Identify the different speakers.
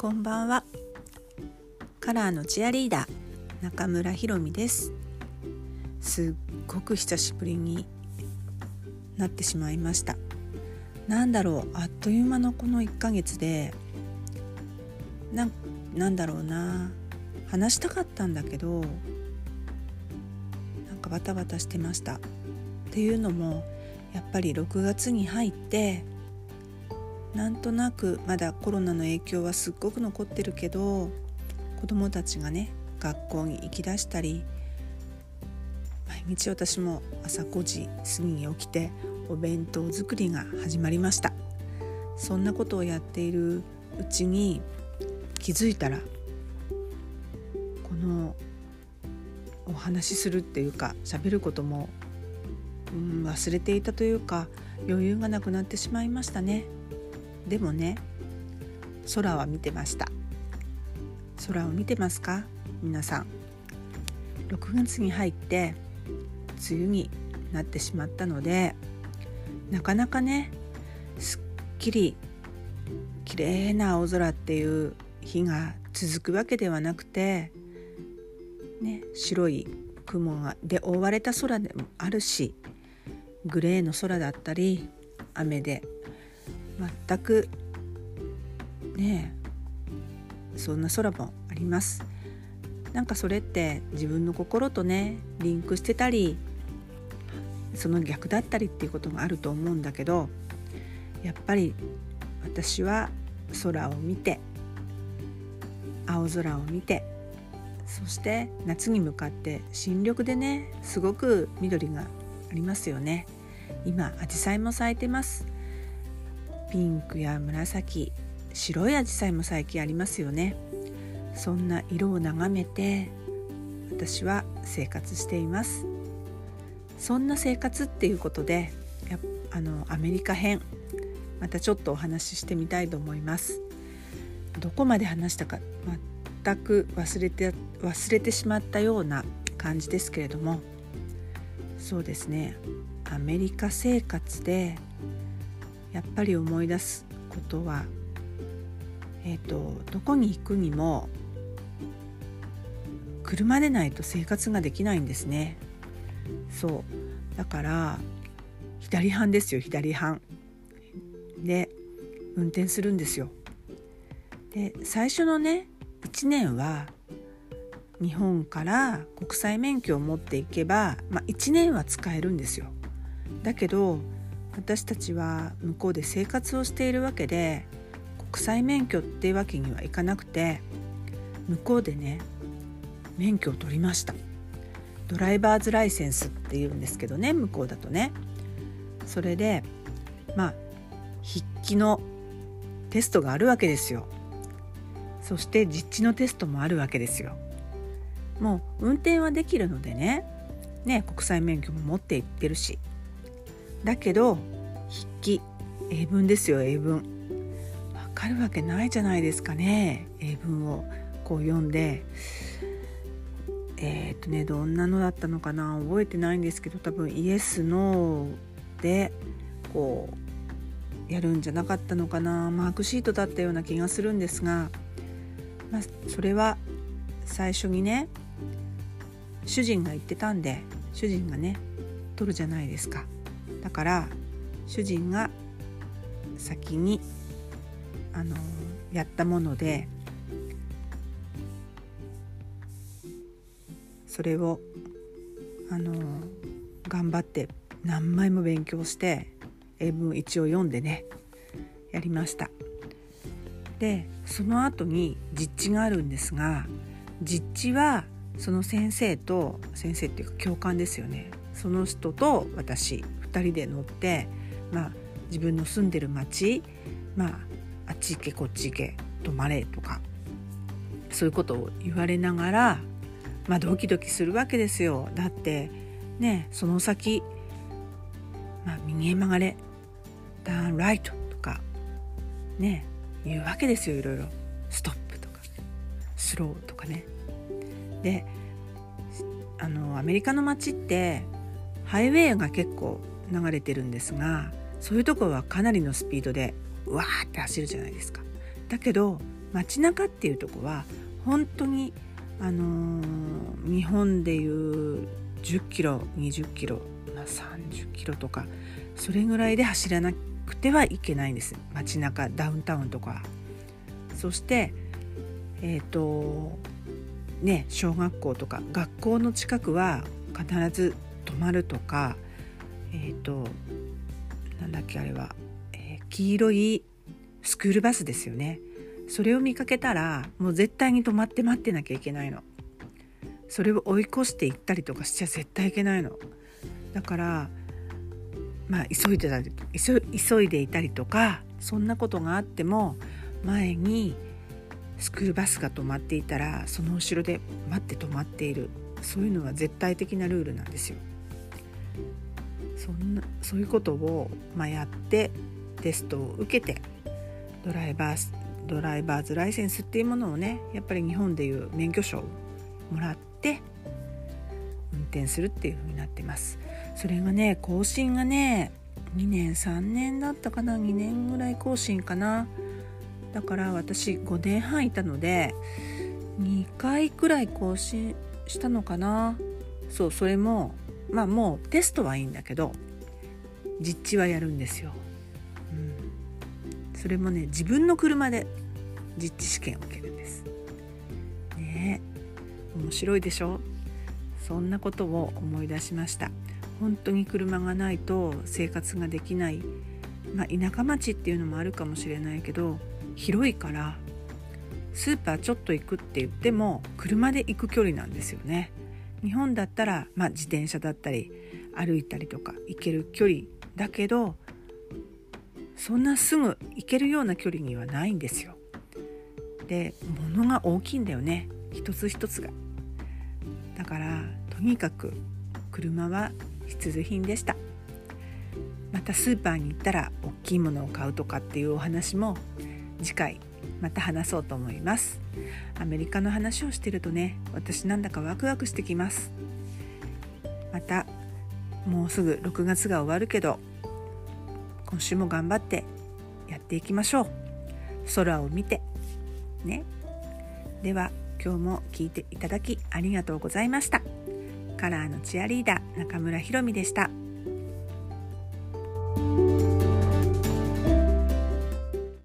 Speaker 1: こんばんは。カラーのチアリーダー中村ひろみです。すっごく久しぶりになってしまいました。なんだろうあっという間のこの1ヶ月でななんだろうな。話したかったんだけどなんかバタバタしてました。っていうのもやっぱり6月に入ってなんとなくまだコロナの影響はすっごく残ってるけど子どもたちがね学校に行きだしたり毎日私も朝5時過ぎに起きてお弁当作りが始まりましたそんなことをやっているうちに気づいたらこのお話しするっていうか喋ることも、うん、忘れていたというか余裕がなくなってしまいましたね。でもね空は見てました。空を見てますか？皆さん。6月に入って梅雨になってしまったのでなかなかねすっきり綺麗な青空っていう日が続くわけではなくて、ね、白い雲がで覆われた空でもあるしグレーの空だったり雨で全くねそんな空もあります。なんかそれって自分の心とねリンクしてたりその逆だったりっていうこともあると思うんだけどやっぱり私は空を見て青空を見てそして夏に向かって新緑でねすごく緑がありますよね。今アジサイも咲いてます。ピンクや紫白いアジサイも最近ありますよね。そんな色を眺めて私は生活しています。そんな生活っていうことでやあのアメリカ編またちょっとお話ししてみたいと思います。どこまで話したか全く忘れて忘れてしまったような感じですけれども。そうですね。アメリカ生活でやっぱり思い出すことはえっ、ー、とどこに行くにも車でないと生活ができないんですね。そう。だから左半ですよ左半。で運転するんですよ。で最初のね1年は日本から国際免許を持っていけば、まあ、1年は使えるんですよ。だけど私たちは向こうで生活をしているわけで国際免許っていうわけにはいかなくて向こうでね免許を取りました。ドライバーズライセンスっていうんですけどね向こうだとね。それでまあ筆記のテストがあるわけですよ。そして実地のテストもあるわけですよ。もう運転はできるのでねね国際免許も持っていってるし。だけど筆記。英文ですよ英文。わかるわけないじゃないですかね英文を。こう読んで。えー、っとねどんなのだったのかな覚えてないんですけど多分イエス・ノーでこうやるんじゃなかったのかなマークシートだったような気がするんですが、まあ、それは最初にね主人が言ってたんで主人がね取るじゃないですか。だから主人が先にあのやったものでそれをあの頑張って何枚も勉強して英文一応読んでねやりました。でその後に実地があるんですが実地はその先生と先生っていうか教官ですよね。その人と私2人で乗って、まあ、自分の住んでる町、まあ、あっち行けこっち行け泊まれとかそういうことを言われながら、まあ、ドキドキするわけですよ。だってねその先、まあ、右へ曲がれターンライトとかね言うわけですよいろいろストップとかスローとかね。であのアメリカの街ってハイウェイが結構流れてるんですがそういうとこはかなりのスピードでわーって走るじゃないですか。だけど街中っていうとこは本当にあのー、日本でいう10キロ20キロ、まあ、30キロとかそれぐらいで走らなくてはいけないんです街中ダウンタウンとかそしてえっ、ー、とね小学校とか学校の近くは必ずまるとかえっ、ー、となんだっけあれは、えー、黄色いスクールバスですよね。それを見かけたらもう絶対に止まって待ってなきゃいけないの。それを追い越していったりとかしちゃ絶対いけないの。だからまあ急いでたり急いでいたりとかそんなことがあっても前にスクールバスが止まっていたらその後ろで待って止まっている。そういうのは絶対的なルールなんですよ。そんなそういうことを、まあ、やってテストを受けてドライバードライバーズライセンスっていうものをねやっぱり日本でいう免許証をもらって運転するっていう風になってます。それがね更新がね2年3年だったかな？2年ぐらい更新かな？だから私5年半いたので2回くらい更新したのかな？そうそれもまあもうテストはいいんだけど実地はやるんですよ、うん、それもね自分の車で実地試験を受けるんです。ね面白いでしょ？そんなことを思い出しました。本当に車がないと生活ができない。まあ、田舎町っていうのもあるかもしれないけど広いからスーパーちょっと行くって言っても車で行く距離なんですよね。日本だったら、まあ、自転車だったり歩いたりとか行ける距離だけどそんなすぐ行けるような距離にはないんですよ。で物が大きいんだよね。一つ一つが。だからとにかく車は必需品でした。またスーパーに行ったら大きいものを買うとかっていうお話も次回また話そうと思います。アメリカの話をしてるとね私なんだかワクワクしてきます。またもうすぐ6月が終わるけど今週も頑張ってやっていきましょう。空を見て。ね。では今日も聞いていただきありがとうございました。カラーのチアリーダー中村ひろみでした。